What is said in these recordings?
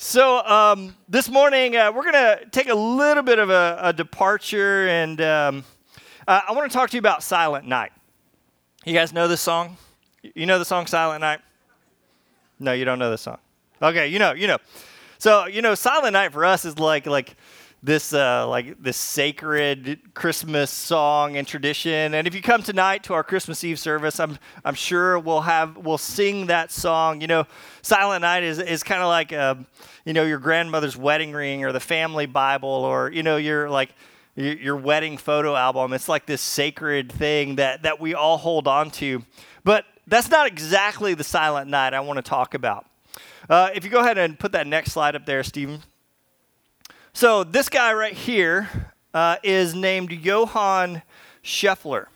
So, um, this morning, uh, we're going to take a little bit of a, a departure, and um, uh, I want to talk to you about Silent Night. You guys know this song? You know the song Silent Night? No, you don't know the song. Okay, you know, you know. So, you know, Silent Night for us is like, like, this uh, like this sacred Christmas song and tradition. And if you come tonight to our Christmas Eve service, I'm I'm sure we'll have we'll sing that song. You know, Silent Night is is kind of like uh, you know your grandmother's wedding ring or the family Bible or you know your like your wedding photo album. It's like this sacred thing that that we all hold on to. But that's not exactly the Silent Night I want to talk about. Uh, if you go ahead and put that next slide up there, Stephen. So, this guy right here uh, is named Johann Scheffler.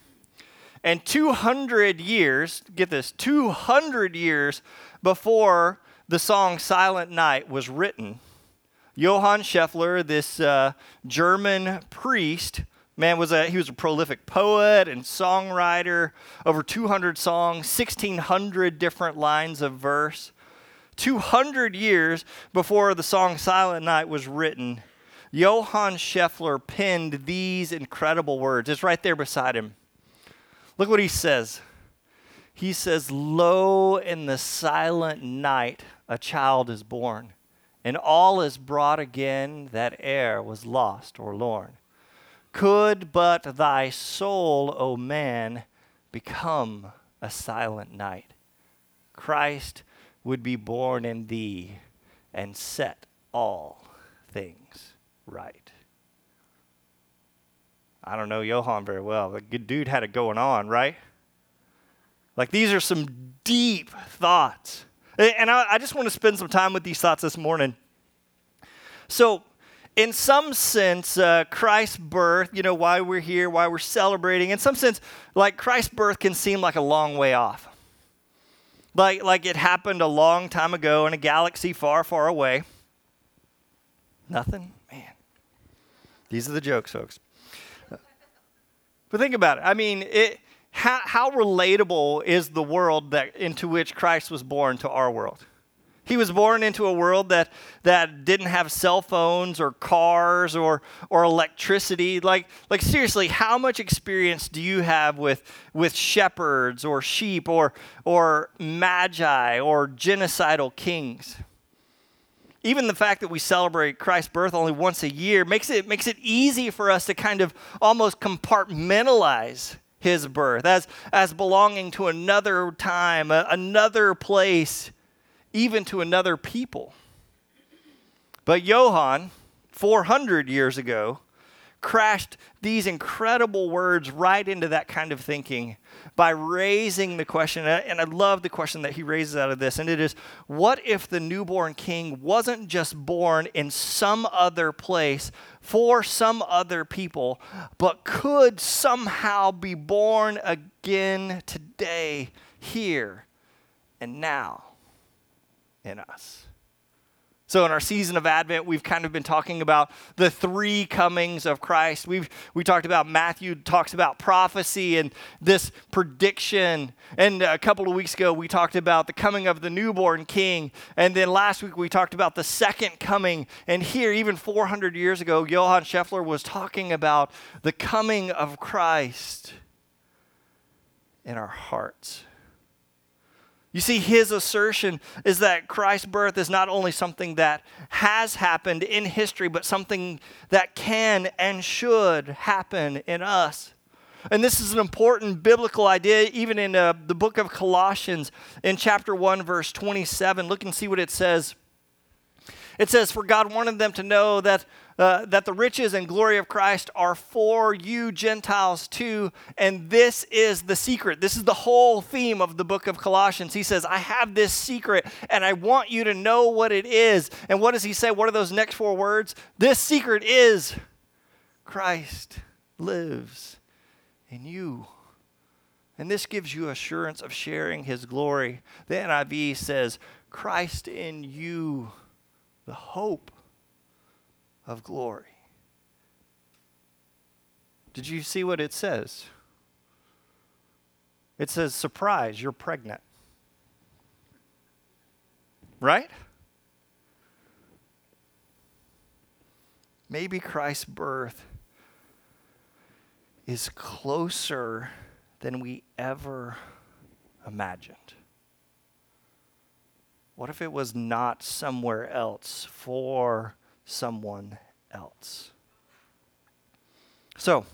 And 200 years, get this, 200 years before the song Silent Night was written, Johann Scheffler, this uh, German priest, man was a he was a prolific poet and songwriter, over 200 songs, 1600 different lines of verse. 200 years before the song Silent Night was written, Johann Scheffler penned these incredible words. It's right there beside him. Look what he says. He says, Lo, in the silent night, a child is born, and all is brought again that e'er was lost or lorn. Could but thy soul, O man, become a silent night, Christ would be born in thee and set all things right. I don't know Johann very well, but good dude had it going on, right? Like these are some deep thoughts. And I, I just want to spend some time with these thoughts this morning. So, in some sense, uh, Christ's birth, you know, why we're here, why we're celebrating, in some sense, like Christ's birth can seem like a long way off. Like, like it happened a long time ago in a galaxy far, far away. Nothing? These are the jokes, folks. But think about it. I mean, it, how, how relatable is the world that, into which Christ was born to our world? He was born into a world that, that didn't have cell phones or cars or, or electricity. Like, like, seriously, how much experience do you have with, with shepherds or sheep or, or magi or genocidal kings? Even the fact that we celebrate Christ's birth only once a year makes it, makes it easy for us to kind of almost compartmentalize his birth as, as belonging to another time, a, another place, even to another people. But Johann, 400 years ago, crashed these incredible words right into that kind of thinking by raising the question. And I love the question that he raises out of this. And it is what if the newborn king wasn't just born in some other place for some other people, but could somehow be born again today, here, and now in us? So, in our season of Advent, we've kind of been talking about the three comings of Christ. We've we talked about Matthew talks about prophecy and this prediction. And a couple of weeks ago, we talked about the coming of the newborn king. And then last week, we talked about the second coming. And here, even 400 years ago, Johann Scheffler was talking about the coming of Christ in our hearts. You see, his assertion is that Christ's birth is not only something that has happened in history, but something that can and should happen in us. And this is an important biblical idea, even in uh, the book of Colossians, in chapter 1, verse 27. Look and see what it says. It says, For God wanted them to know that uh, that the riches and glory of Christ are for you Gentiles too. And this is the secret. This is the whole theme of the book of Colossians. He says, I have this secret and I want you to know what it is. And what does he say? What are those next four words? This secret is Christ lives in you. And this gives you assurance of sharing his glory. The NIV says, Christ in you, the hope of glory. Did you see what it says? It says, surprise, you're pregnant. Right? maybe Christ's birth is closer than we ever imagined. What if it was not somewhere else for someone else? So,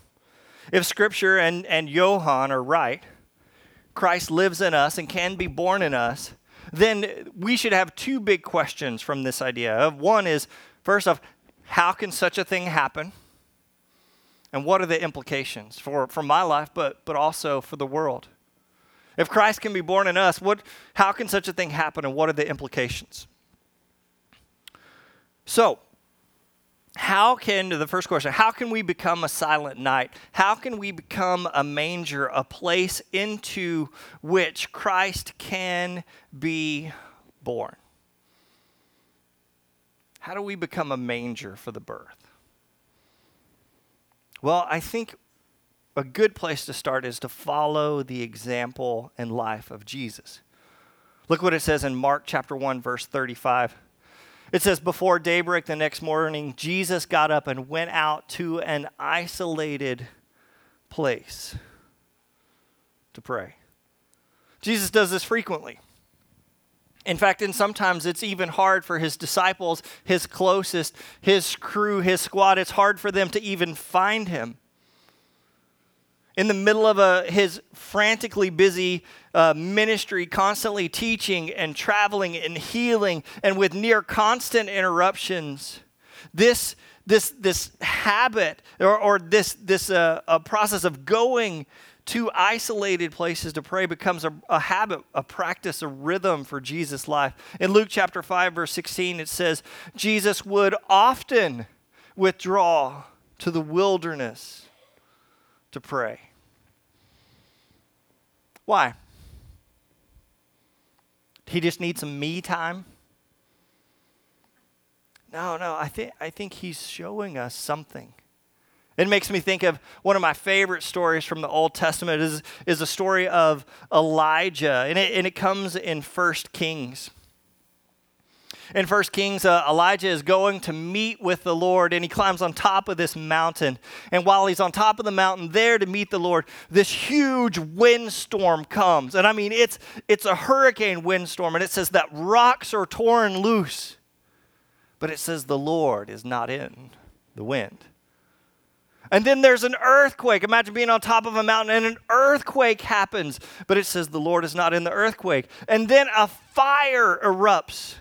if Scripture and, and Johann are right, Christ lives in us and can be born in us, then we should have two big questions from this idea. One is, first off, how can such a thing happen? And what are the implications for, for my life, but, but also for the world? If Christ can be born in us, what, how can such a thing happen and what are the implications? So, how can, the first question, how can we become a silent night? How can we become a manger, a place into which Christ can be born? How do we become a manger for the birth? Well, I think a good place to start is to follow the example and life of Jesus. Look what it says in Mark chapter 1 verse 35. It says before daybreak the next morning Jesus got up and went out to an isolated place to pray. Jesus does this frequently. In fact, and sometimes it's even hard for his disciples, his closest, his crew, his squad, it's hard for them to even find him. In the middle of a, his frantically busy uh, ministry, constantly teaching and traveling and healing, and with near constant interruptions, this, this, this habit or, or this, this uh, a process of going to isolated places to pray becomes a, a, habit, a practice, a rhythm for Jesus' life. In Luke chapter 5, verse 16, it says, Jesus would often withdraw to the wilderness to pray. Why? He just needs some me time? No, no, I think, I think he's showing us something. It makes me think of one of my favorite stories from the Old Testament is, is a story of Elijah, and it, and it comes in First Kings. In First Kings, uh, Elijah is going to meet with the Lord, and he climbs on top of this mountain. And while he's on top of the mountain there to meet the Lord, this huge windstorm comes. And I mean, it's, it's a hurricane windstorm, and it says that rocks are torn loose. But it says the Lord is not in the wind. And then there's an earthquake. Imagine being on top of a mountain and an earthquake happens, but it says the Lord is not in the earthquake. And then a fire erupts,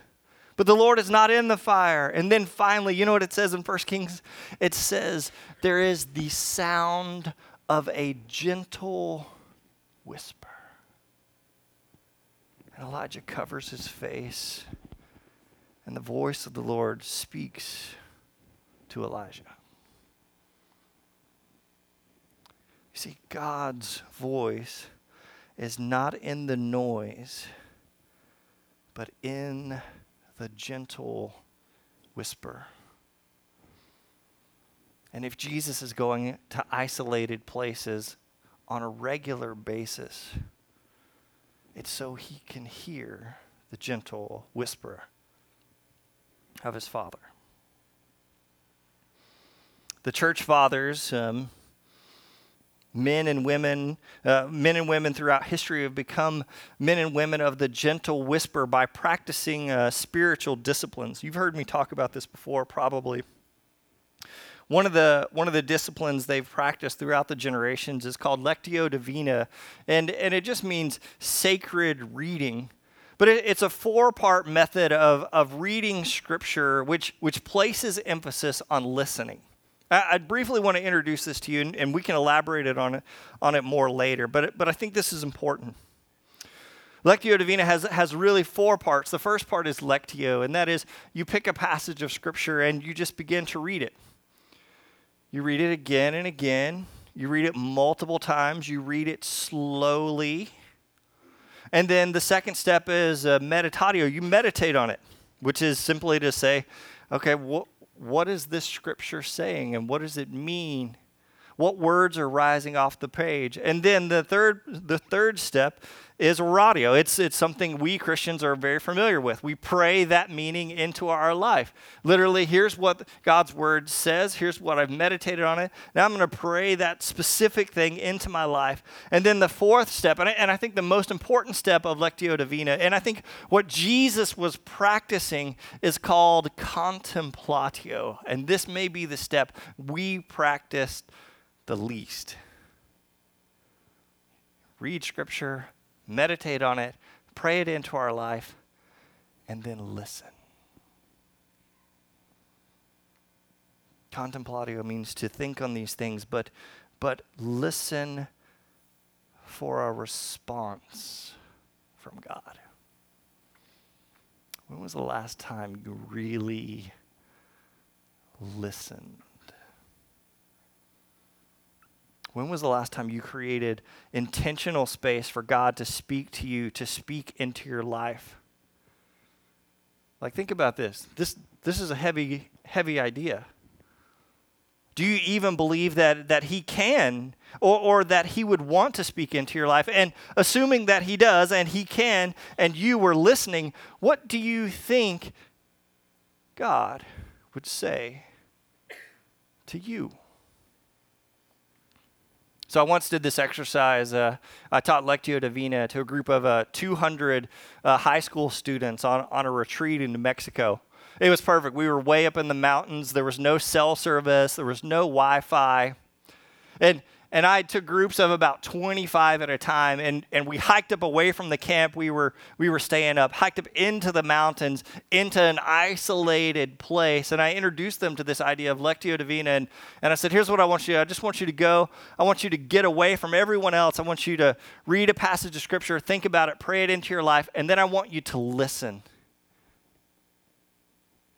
but the Lord is not in the fire. And then finally, you know what it says in 1 Kings? It says there is the sound of a gentle whisper. And Elijah covers his face, and the voice of the Lord speaks to Elijah. You see, God's voice is not in the noise, but in the gentle whisper. And if Jesus is going to isolated places on a regular basis, it's so he can hear the gentle whisper of his Father. The church fathers, um, men and women, uh, men and women throughout history have become men and women of the gentle whisper by practicing uh, spiritual disciplines. You've heard me talk about this before, probably. One of the one of the disciplines they've practiced throughout the generations is called lectio divina, and and it just means sacred reading. But it, it's a four-part method of of reading scripture, which which places emphasis on listening. I briefly want to introduce this to you, and, and we can elaborate it on it on it more later. But but I think this is important. Lectio Divina has, has really four parts. The first part is Lectio, and that is you pick a passage of Scripture and you just begin to read it. You read it again and again. You read it multiple times. You read it slowly. And then the second step is uh, meditatio. You meditate on it, which is simply to say, okay, what, what is this scripture saying and what does it mean? What words are rising off the page? And then the third, the third step is oratio. It's, it's something we Christians are very familiar with. We pray that meaning into our life. Literally, here's what God's word says. Here's what I've meditated on it. Now I'm going to pray that specific thing into my life. And then the fourth step, and I, and I think the most important step of Lectio Divina, and I think what Jesus was practicing is called contemplatio. And this may be the step we practiced the least. Read scripture meditate on it, pray it into our life, and then listen. Contemplatio means to think on these things, but, but listen for a response from God. When was the last time you really listened? When was the last time you created intentional space for God to speak to you, to speak into your life? Like think about this. This this is a heavy heavy idea. Do you even believe that that he can or, or that he would want to speak into your life? And assuming that he does and he can and you were listening, what do you think God would say to you? So I once did this exercise. Uh, I taught Lectio Divina to a group of uh, 200 uh, high school students on, on a retreat in New Mexico. It was perfect. We were way up in the mountains. There was no cell service. There was no Wi-Fi. And and I took groups of about 25 at a time, and, and we hiked up away from the camp we were, we were staying up, hiked up into the mountains, into an isolated place. And I introduced them to this idea of Lectio Divina. And, and I said, Here's what I want you to I just want you to go. I want you to get away from everyone else. I want you to read a passage of Scripture, think about it, pray it into your life, and then I want you to listen.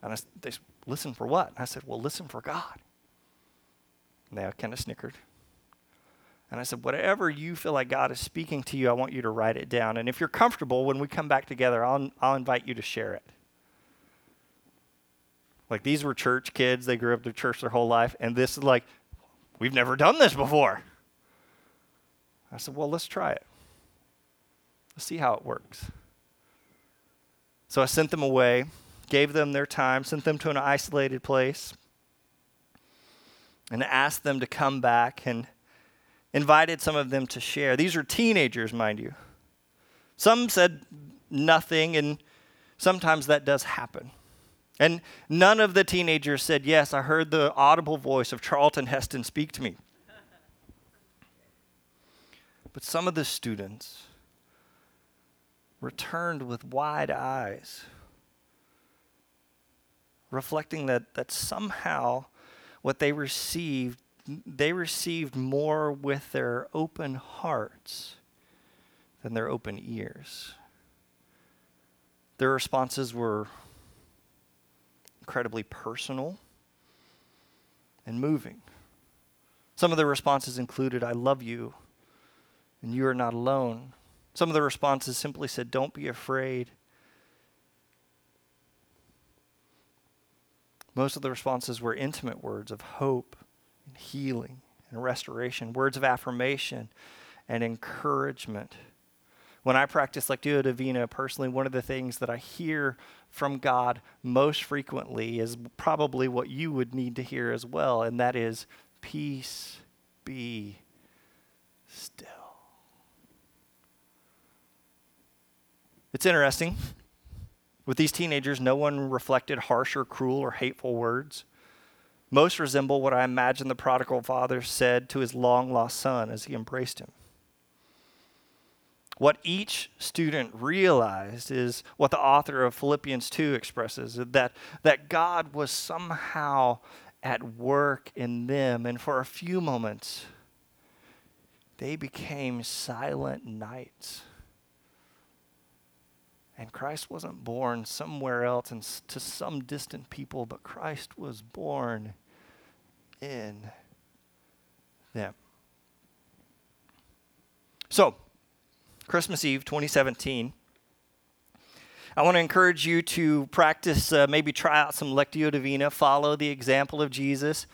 And I, they said, Listen for what? And I said, Well, listen for God. And they kind of snickered. And I said, whatever you feel like God is speaking to you, I want you to write it down. And if you're comfortable, when we come back together, I'll, I'll invite you to share it. Like these were church kids, they grew up in church their whole life. And this is like, we've never done this before. I said, well, let's try it. Let's see how it works. So I sent them away, gave them their time, sent them to an isolated place, and asked them to come back and invited some of them to share. These are teenagers, mind you. Some said nothing, and sometimes that does happen. And none of the teenagers said, Yes, I heard the audible voice of Charlton Heston speak to me. But some of the students returned with wide eyes, reflecting that, that somehow what they received they received more with their open hearts than their open ears. Their responses were incredibly personal and moving. Some of the responses included, I love you, and you are not alone. Some of the responses simply said, Don't be afraid. Most of the responses were intimate words of hope and healing and restoration, words of affirmation and encouragement. When I practice Lectio Divina personally, one of the things that I hear from God most frequently is probably what you would need to hear as well, and that is peace be still. It's interesting. With these teenagers, no one reflected harsh or cruel or hateful words most resemble what I imagine the prodigal father said to his long lost son as he embraced him. What each student realized is what the author of Philippians 2 expresses that, that God was somehow at work in them, and for a few moments, they became silent nights. And Christ wasn't born somewhere else and to some distant people, but Christ was born in them. So, Christmas Eve 2017. I want to encourage you to practice, uh, maybe try out some Lectio Divina, follow the example of Jesus.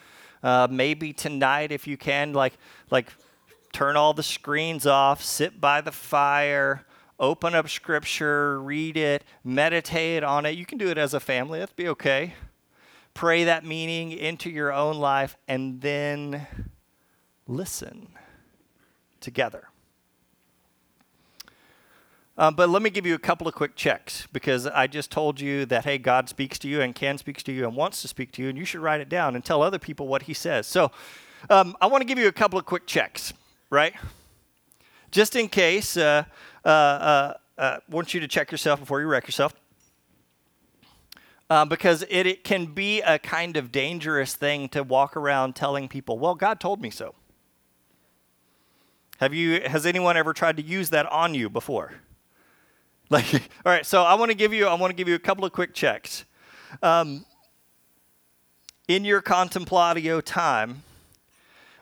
Uh, maybe tonight, if you can, like, like turn all the screens off, sit by the fire, open up scripture, read it, meditate on it. You can do it as a family, that'd be okay. Pray that meaning into your own life and then listen together. Um, but let me give you a couple of quick checks because I just told you that, hey, God speaks to you and can speak to you and wants to speak to you, and you should write it down and tell other people what He says. So um, I want to give you a couple of quick checks, right? Just in case, uh, uh, uh, uh want you to check yourself before you wreck yourself. Uh, because it, it can be a kind of dangerous thing to walk around telling people, well, God told me so. Have you, has anyone ever tried to use that on you before? Like, all right, so I want to give you I want to give you a couple of quick checks. Um, in your contemplatio time,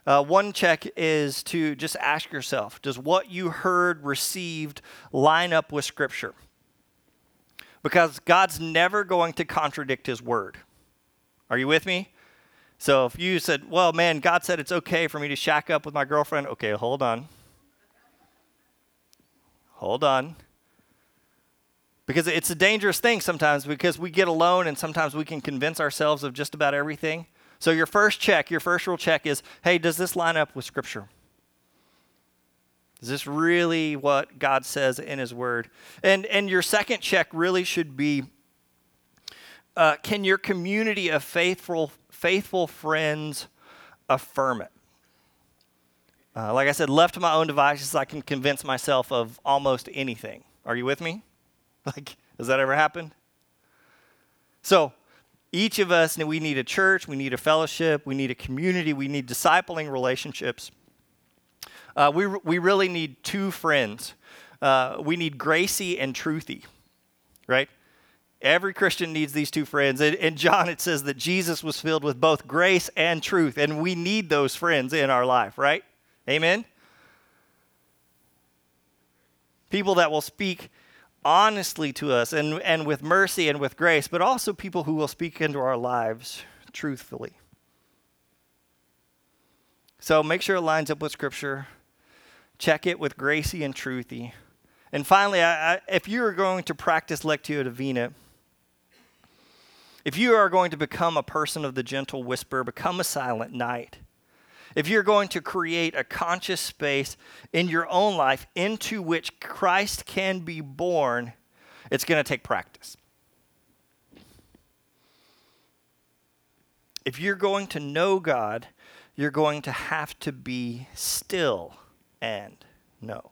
uh, one check is to just ask yourself Does what you heard, received, line up with Scripture? Because God's never going to contradict His word. Are you with me? So if you said, Well, man, God said it's okay for me to shack up with my girlfriend, okay, hold on. Hold on. Because it's a dangerous thing sometimes because we get alone and sometimes we can convince ourselves of just about everything. So, your first check, your first real check is hey, does this line up with Scripture? Is this really what God says in His Word? And, and your second check really should be uh, can your community of faithful, faithful friends affirm it? Uh, like I said, left to my own devices, I can convince myself of almost anything. Are you with me? Like, has that ever happened? So, each of us, we need a church, we need a fellowship, we need a community, we need discipling relationships. Uh, we, we really need two friends. Uh, we need Gracie and Truthy, right? Every Christian needs these two friends. In John, it says that Jesus was filled with both grace and truth, and we need those friends in our life, right? Amen? People that will speak honestly to us and, and with mercy and with grace, but also people who will speak into our lives truthfully. So make sure it lines up with Scripture. Check it with Gracie and Truthy. And finally, I, I, if you are going to practice Lectio Divina, if you are going to become a person of the gentle whisper, become a silent night, if you're going to create a conscious space in your own life into which Christ can be born, it's going to take practice. If you're going to know God, you're going to have to be still and know.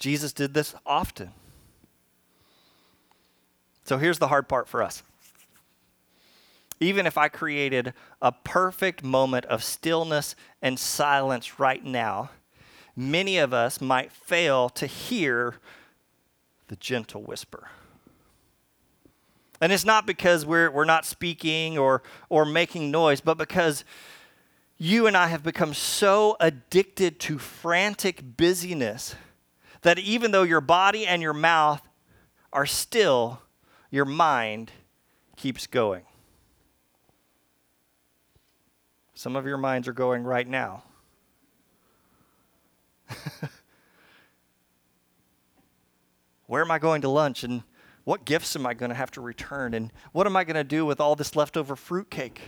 Jesus did this often. So here's the hard part for us even if I created a perfect moment of stillness and silence right now, many of us might fail to hear the gentle whisper. And it's not because we're, we're not speaking or, or making noise, but because you and I have become so addicted to frantic busyness that even though your body and your mouth are still, your mind keeps going. Some of your minds are going right now. Where am I going to lunch? And what gifts am I going to have to return? And what am I going to do with all this leftover fruitcake?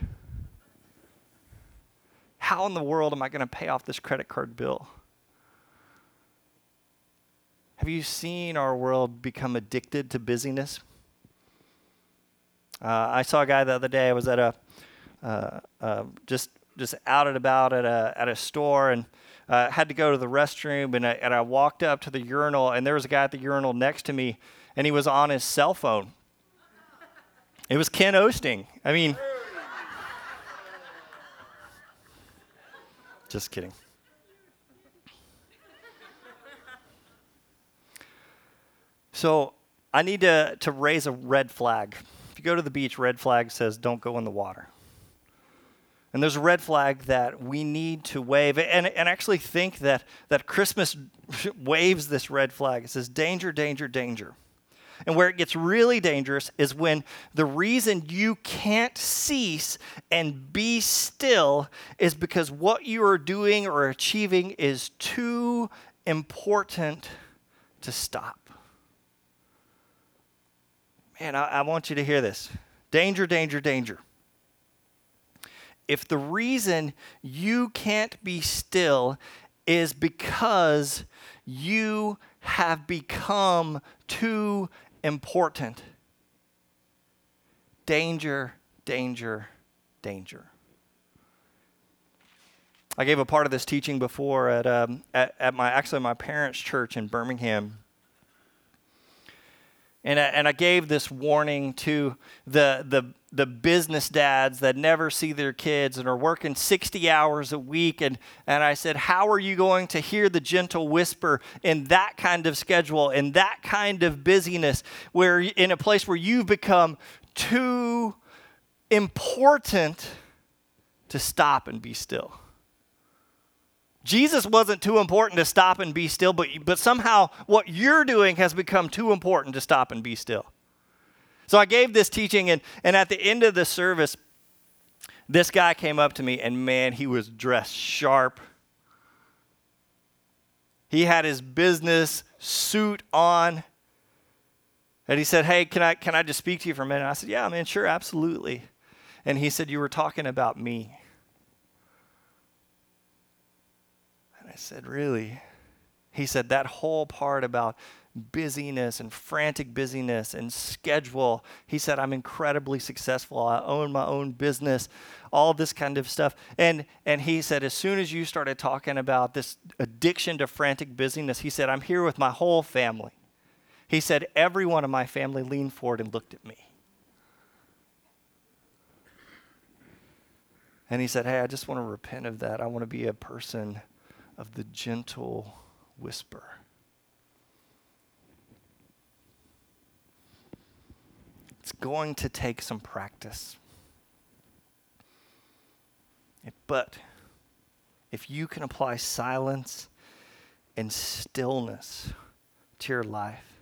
How in the world am I going to pay off this credit card bill? Have you seen our world become addicted to busyness? Uh, I saw a guy the other day. I was at a uh, uh, just just out and about at a at a store and uh, had to go to the restroom and I, and I walked up to the urinal and there was a guy at the urinal next to me and he was on his cell phone. It was Ken Osting. I mean, just kidding. So I need to, to raise a red flag. If you go to the beach, red flag says don't go in the water. And there's a red flag that we need to wave and, and actually think that, that Christmas waves this red flag. It says, danger, danger, danger. And where it gets really dangerous is when the reason you can't cease and be still is because what you are doing or achieving is too important to stop. Man, I, I want you to hear this. Danger, danger, danger. If the reason you can't be still is because you have become too important. Danger, danger, danger. I gave a part of this teaching before at, um, at, at, my actually my parents' church in Birmingham. And I, and I gave this warning to the, the, the business dads that never see their kids and are working 60 hours a week. And, and I said, How are you going to hear the gentle whisper in that kind of schedule, in that kind of busyness, where in a place where you've become too important to stop and be still? Jesus wasn't too important to stop and be still, but, but somehow what you're doing has become too important to stop and be still. So I gave this teaching, and, and at the end of the service, this guy came up to me, and man, he was dressed sharp. He had his business suit on. And he said, Hey, can I, can I just speak to you for a minute? I said, Yeah, man, sure, absolutely. And he said, You were talking about me. I said, Really? He said, That whole part about busyness and frantic busyness and schedule. He said, I'm incredibly successful. I own my own business, all this kind of stuff. And, and he said, as soon as you started talking about this addiction to frantic busyness, he said, I'm here with my whole family. He said, everyone in my family leaned forward and looked at me. And he said, Hey, I just want to repent of that. I want to be a person of the gentle whisper. It's going to take some practice. But if you can apply silence and stillness to your life,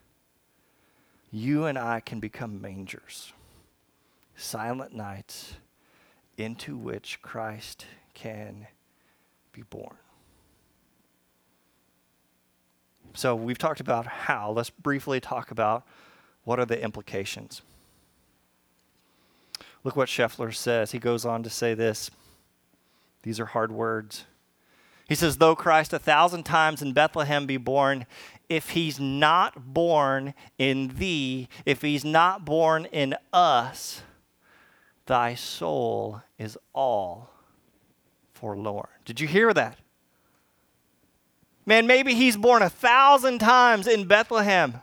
you and I can become mangers, silent nights into which Christ can be born. So we've talked about how. Let's briefly talk about what are the implications. Look what Scheffler says. He goes on to say this. These are hard words. He says, Though Christ a thousand times in Bethlehem be born, if he's not born in thee, if he's not born in us, thy soul is all forlorn. Did you hear that? Man, maybe he's born a thousand times in Bethlehem,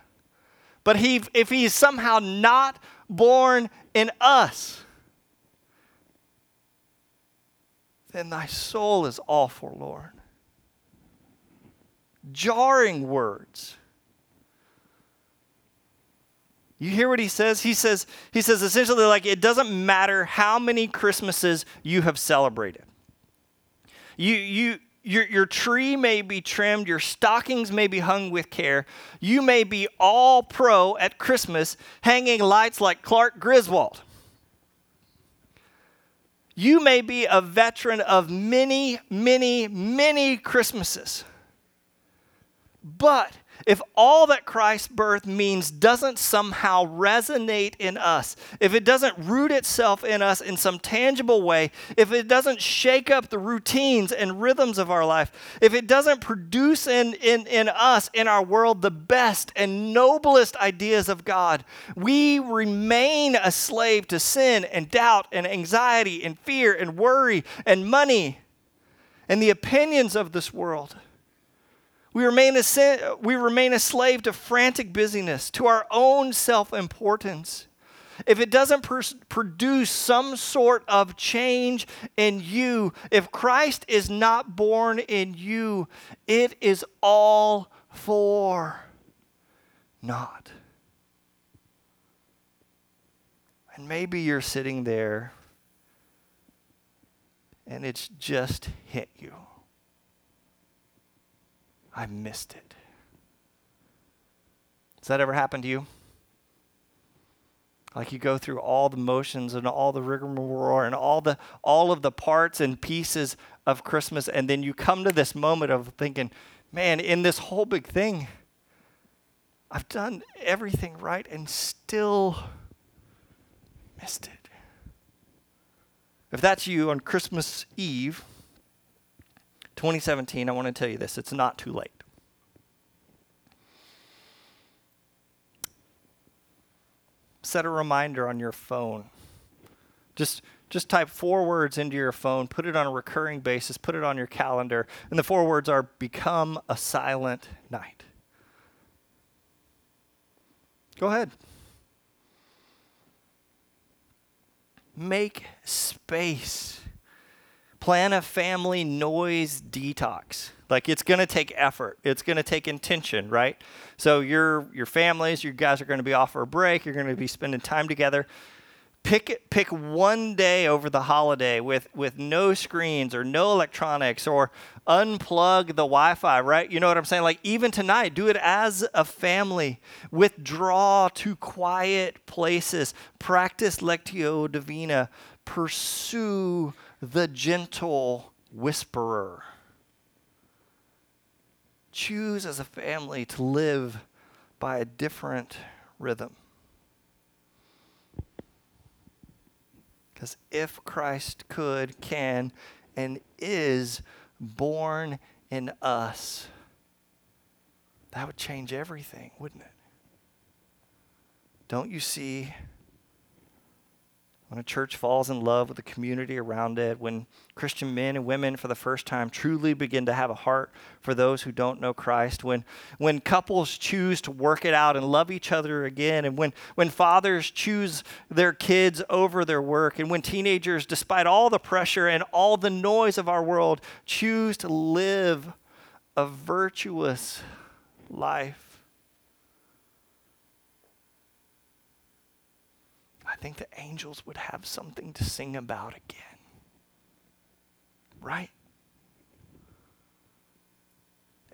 but he, if he's somehow not born in us, then thy soul is all forlorn. Jarring words. You hear what he says? He says, he says essentially like it doesn't matter how many Christmases you have celebrated. You, you, your, your tree may be trimmed, your stockings may be hung with care. You may be all pro at Christmas, hanging lights like Clark Griswold. You may be a veteran of many, many, many Christmases. But if all that Christ's birth means doesn't somehow resonate in us, if it doesn't root itself in us in some tangible way, if it doesn't shake up the routines and rhythms of our life, if it doesn't produce in, in, in us, in our world, the best and noblest ideas of God, we remain a slave to sin and doubt and anxiety and fear and worry and money and the opinions of this world. We remain, a, we remain a slave to frantic busyness, to our own self importance. If it doesn't pr- produce some sort of change in you, if Christ is not born in you, it is all for naught. And maybe you're sitting there and it's just hit you. I missed it. Has that ever happened to you? Like you go through all the motions and all the rigmarole and all the all of the parts and pieces of Christmas, and then you come to this moment of thinking, man, in this whole big thing, I've done everything right and still missed it. If that's you on Christmas Eve, 2017, I want to tell you this it's not too late. Set a reminder on your phone. Just just type four words into your phone, put it on a recurring basis, put it on your calendar, and the four words are become a silent night. Go ahead. Make space. Plan a family noise detox. Like it's going to take effort. It's going to take intention, right? So your your families, you guys are going to be off for a break. You're going to be spending time together pick pick one day over the holiday with with no screens or no electronics or unplug the wi-fi right you know what i'm saying like even tonight do it as a family withdraw to quiet places practice lectio divina pursue the gentle whisperer choose as a family to live by a different rhythm Because if Christ could, can, and is born in us, that would change everything, wouldn't it? Don't you see when a church falls in love with the community around it, when Christian men and women for the first time truly begin to have a heart for those who don't know Christ, when, when couples choose to work it out and love each other again, and when, when fathers choose their kids over their work, and when teenagers, despite all the pressure and all the noise of our world, choose to live a virtuous life I think the angels would have something to sing about again. Right?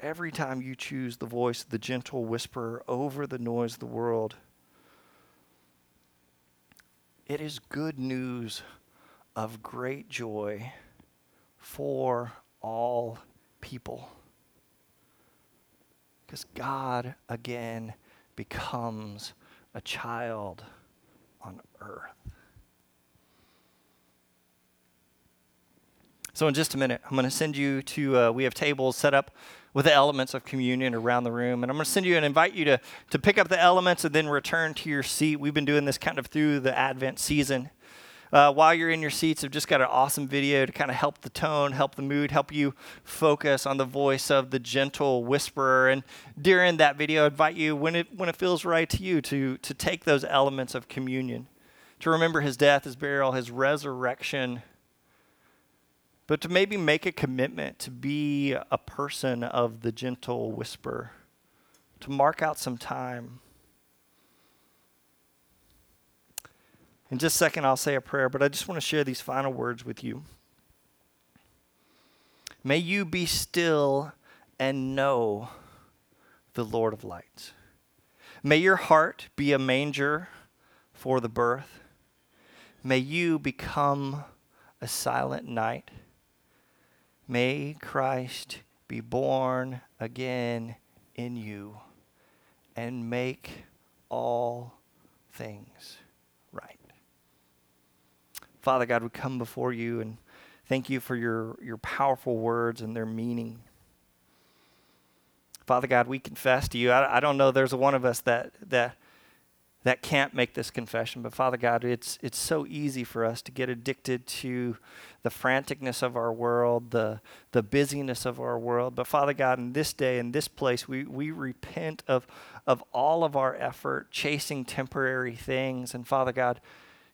Every time you choose the voice of the gentle whisperer over the noise of the world, it is good news of great joy for all people. Because God again becomes a child on earth. So, in just a minute, I'm going to send you to, uh, we have tables set up with the elements of communion around the room. And I'm going to send you and invite you to, to pick up the elements and then return to your seat. We've been doing this kind of through the Advent season. Uh, while you're in your seats, I've just got an awesome video to kind of help the tone, help the mood, help you focus on the voice of the gentle whisperer. And during that video, I invite you, when it, when it feels right to you, to, to take those elements of communion to remember his death, his burial, his resurrection, but to maybe make a commitment to be a person of the gentle whisper, to mark out some time. In just a second, I'll say a prayer, but I just want to share these final words with you. May you be still and know the Lord of lights. May your heart be a manger for the birth. May you become a silent night. May Christ be born again in you and make all things. Father God, we come before you and thank you for your, your powerful words and their meaning. Father God, we confess to you. I, I don't know there's one of us that, that that can't make this confession. But Father God, it's, it's so easy for us to get addicted to the franticness of our world, the, the busyness of our world. But Father God, in this day, in this place, we, we repent of, of all of our effort chasing temporary things. And Father God,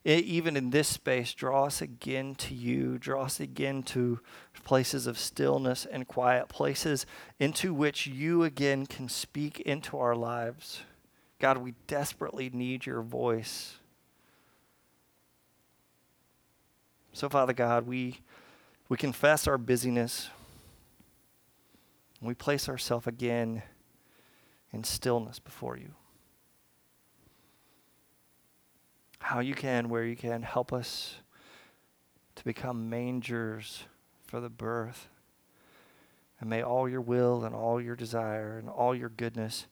even in this space, draw us again to you. Draw us again to places of stillness and quiet, places into which you again can speak into our lives. God, we desperately need your voice. So, Father God, we, we confess our busyness. We place ourselves again in stillness before you. How you can, where you can, help us to become mangers for the birth. And may all your will and all your desire and all your goodness,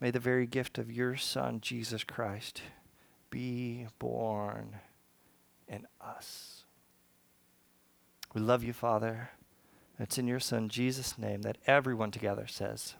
may the very gift of your Son, Jesus Christ, be born in us. We love you, Father. It's in your Son, Jesus' name, that everyone together says,